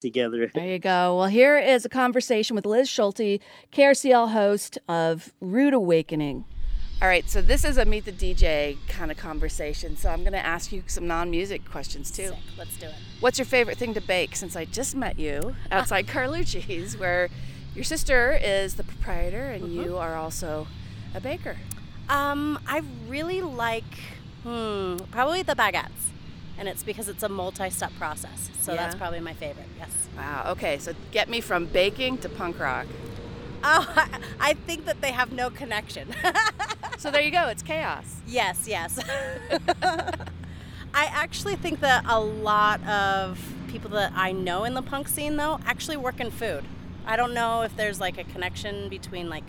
together. There you go. Well, here is a conversation with Liz Schulte, KRCL host of Rude Awakening. All right, so this is a meet the DJ kind of conversation. So I'm going to ask you some non-music questions too. Sick. Let's do it. What's your favorite thing to bake? Since I just met you outside Carlucci's, where your sister is the proprietor and Mm-hmm. you are also a baker. Um, I really like hmm, probably the baguettes, and it's because it's a multi-step process. So that's probably my favorite. Yes. Wow. Okay, so get me from baking to punk rock. Oh, I, I think that they have no connection. So there you go. It's chaos. yes, yes. I actually think that a lot of people that I know in the punk scene, though, actually work in food. I don't know if there's like a connection between like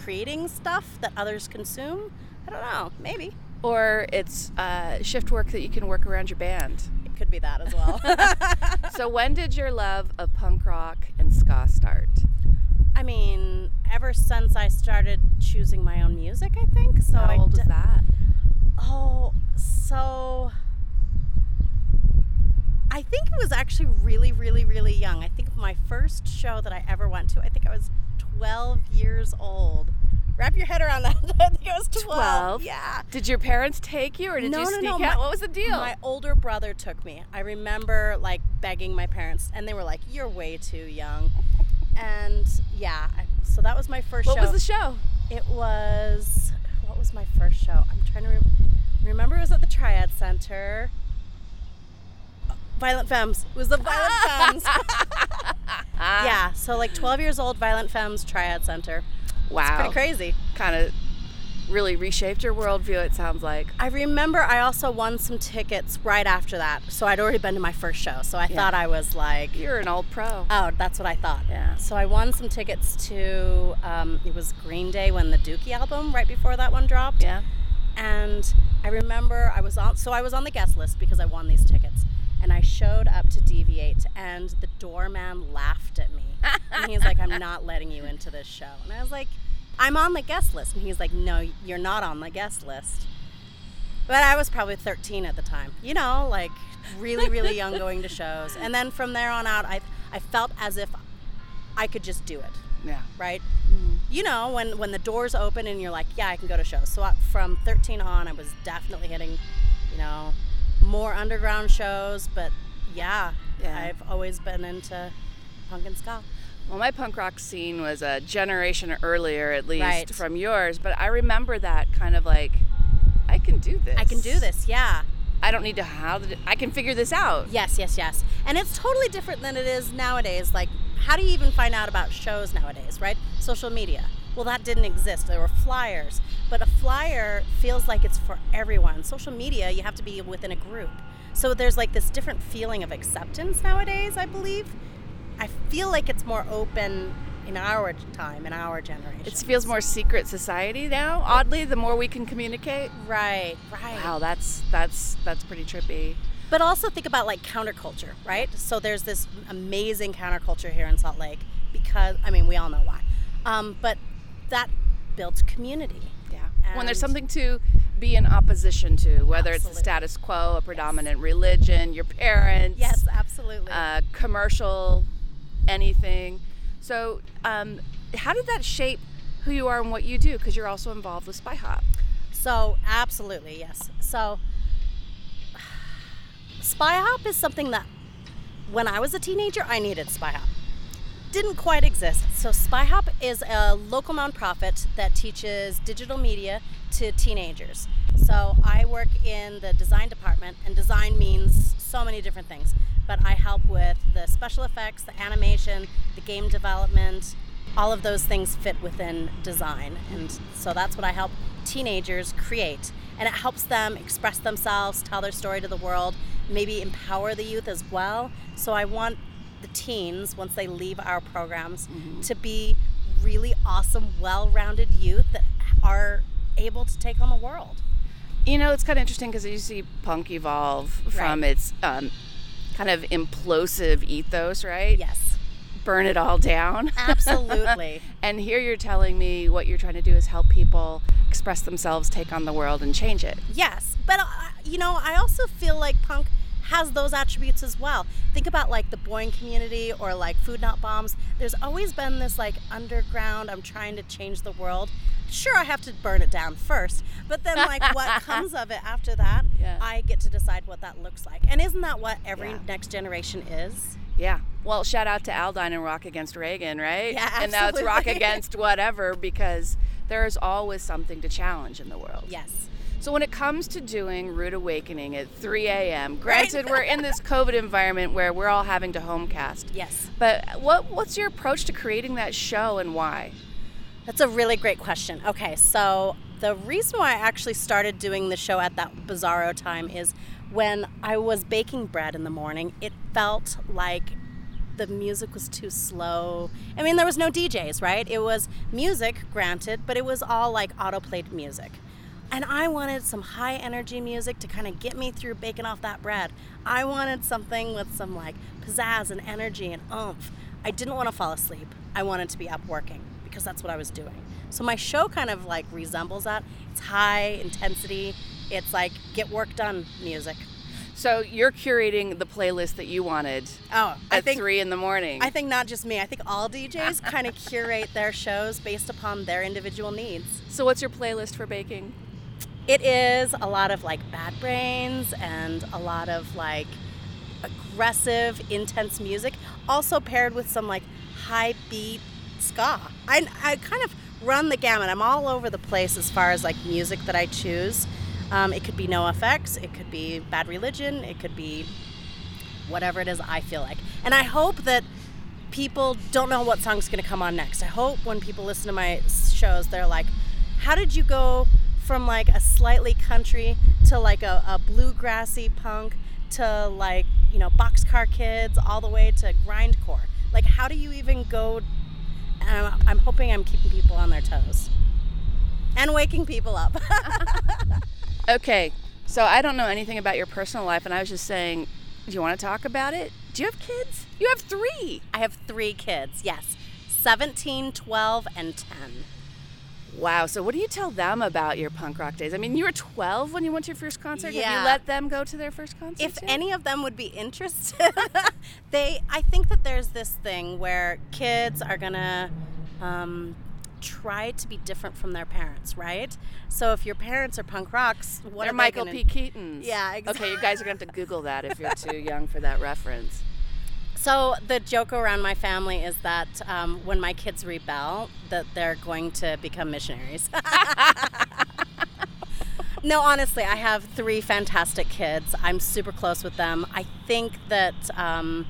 creating stuff that others consume. I don't know. Maybe Or it's uh, shift work that you can work around your band. it could be that as well. So when did your love of punk rock and ska start? I mean, ever since I started choosing my own music, I think. So How I old was d- that? Oh, so I think it was actually really, really, really young. I think my first show that I ever went to, I think I was 12 years old. Wrap your head around that. I think I was 12. 12? Yeah. Did your parents take you, or did No, you no, sneak no, out? my- what was the deal? My older brother took me. I remember like begging my parents, and they were like, "You're way too young." And yeah, so that was my first what show. What was the show? It was what was my first show? I'm trying to re- remember. It was at the Triad Center. Uh, Violent Femmes. It was the Violent Femmes. yeah. So like 12 years old, Violent Femmes Triad Center. Wow. Pretty crazy. Kind of really reshaped your worldview. It sounds like. I remember I also won some tickets right after that. So I'd already been to my first show. So I Yeah. thought I was like, You're an old pro. oh, that's what I thought. Yeah. So I won some tickets to, um, it was Green Day when the Dookie album, right before that one dropped. Yeah. and I remember I was on so I was on the guest list because I won these tickets and I showed up to deviate and the doorman laughed at me and he's like I'm not letting you into this show and I was like I'm on the guest list and he's like no you're not on the guest list but I was probably 13 at the time you know like really really young going to shows and then from there on out I I felt as if I could just do it Yeah. right? You know, when when the doors open and you're like, yeah, I can go to shows. So I, from 13 on, I was definitely hitting, you know, more underground shows. But yeah, Yeah. I've always been into punk and ska. Well, my punk rock scene was a generation earlier, at least Right. from yours. But I remember that kind of like, I can do this. I can do this. Yeah. I don't need to how I can figure this out. Yes, yes, yes. And it's totally different than it is nowadays. Like, how do you even find out about shows nowadays, right? Social media. Well, that didn't exist. There were flyers. But a flyer feels like it's for everyone. Social media, you have to be within a group. So there's like this different feeling of acceptance nowadays, I believe. I feel like it's more open in our time, in our generation. It feels more secret society now. Oddly, the more we can communicate. right, right. Wow, that's that's that's pretty trippy. But also think about like counterculture, right? So there's this amazing counterculture here in Salt Lake because I mean we all know why, um, but that builds community. Yeah. when there's something to be in opposition to, whether it's the status quo, a predominant religion, your parents, Yes, absolutely. uh, commercial, anything. So, um, how did that shape who you are and what you do? Because you're also involved with Spy Hop. So absolutely yes. So Spy Hop is something that when I was a teenager I needed Spy Hop. Didn't quite exist. So Spy Hop is a local nonprofit that teaches digital media to teenagers. So I work in the design department and design means so many different things. But I help with the special effects, the animation, the game development, all of those things fit within design. And so that's what I help teenagers create. And it helps them express themselves, tell their story to the world, maybe empower the youth as well. So I want the teens, once they leave our programs, to be really awesome, well rounded youth that are able to take on the world. You know, it's kind of interesting because you see punk evolve from Right. its um, kind of implosive ethos, right? Yes, Burn it all down. absolutely. and here you're telling me what you're trying to do is help people express themselves, take on the world, and change it. Yes, but uh, you know, I also feel like punk has those attributes as well. Think about like the Boyne community or like Food Not Bombs. There's always been this like underground, I'm trying to change the world. Sure, I have to burn it down first, but then like what comes of it after that, Yeah. I get to decide what that looks like. And isn't that what every Yeah. next generation is? Yeah. Well, shout out to Aldine and Rock Against Reagan, right? Yeah, And now it's Rock. Against whatever because there's always something to challenge in the world. Yes. So when it comes to doing Rude Awakening at 3 a.m., granted we're in this COVID environment where we're all having to homecast. Yes. But what what's your approach to creating that show and why? That's a really great question. Okay, so the reason why I actually started doing the show at that bizarro time is when I was baking bread in the morning, it felt like the music was too slow. I mean, there was no DJs, right? It was music, granted, but it was all like auto-played music. And I wanted some high energy music to kind of get me through baking off that bread. I wanted something with some like pizzazz and energy and oomph. I didn't want to fall asleep. I wanted to be up working because that's what I was doing. So my show kind of like resembles that. It's high intensity. It's like get work done music. So you're curating the playlist that you wanted Oh, I at think three in the morning. I think not just me. I think all DJs kind of curate their shows based upon their individual needs. so what's your playlist for baking? It is a lot of like bad brains and a lot of like aggressive, intense music, also paired with some like high beat ska. I, I kind of run the gamut. I'm all over the place as far as like music that I choose. Um, it could be NOFX, it could be Bad Religion, it could be whatever it is I feel like. And I hope that people don't know what song's going to come on next. I hope when people listen to my shows, they're like, how did you go from like a slightly country to like a, a bluegrassy punk to like, you know, boxcar kids all the way to grindcore? Like, how do you even go? And I'm, I'm hoping I'm keeping people on their toes and waking people up. Okay, so I don't know anything about your personal life, and I was just saying, do you want to talk about it? Do you have kids? You have three. I have three kids, yes 17, 12, and 10. Wow. So, what do you tell them about your punk rock days? I mean, you were 12 when you went to your first concert. Have you let them go to their first concert? if any of them would be interested they i think that there's this thing where kids are gonna um, try to be different from their parents right so if your parents are punk rocks what They're are they Michael gonna- P. Keaton's. Yeah, Okay, you guys are going to have to Google that if you're too young for that reference. So the joke around my family is that um, when my kids rebel that they're going to become missionaries. No honestly i have three fantastic kids. I'm super close with them. I think that um,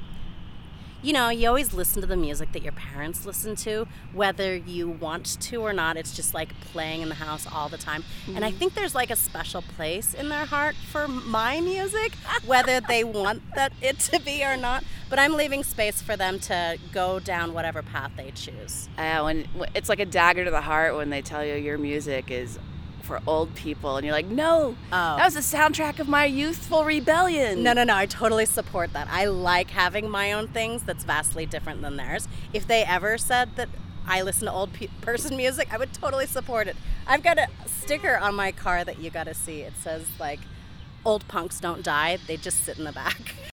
you know, you always listen to the music that your parents listen to, whether you want to or not. It's just like playing in the house all the time. And I think there's like a special place in their heart for my music, whether they want that it to be or not. But I'm leaving space for them to go down whatever path they choose. Uh, when it's like a dagger to the heart when they tell you your music is for old people, and you're like, no, Oh. that was the soundtrack of my youthful rebellion. No, no, no. I totally support that. I like having my own things that's vastly different than theirs. If they ever said that I listen to old pe- person music, I would totally support it. I've got a sticker on my car that you got to see. It says like, "Old punks don't die; they just sit in the back."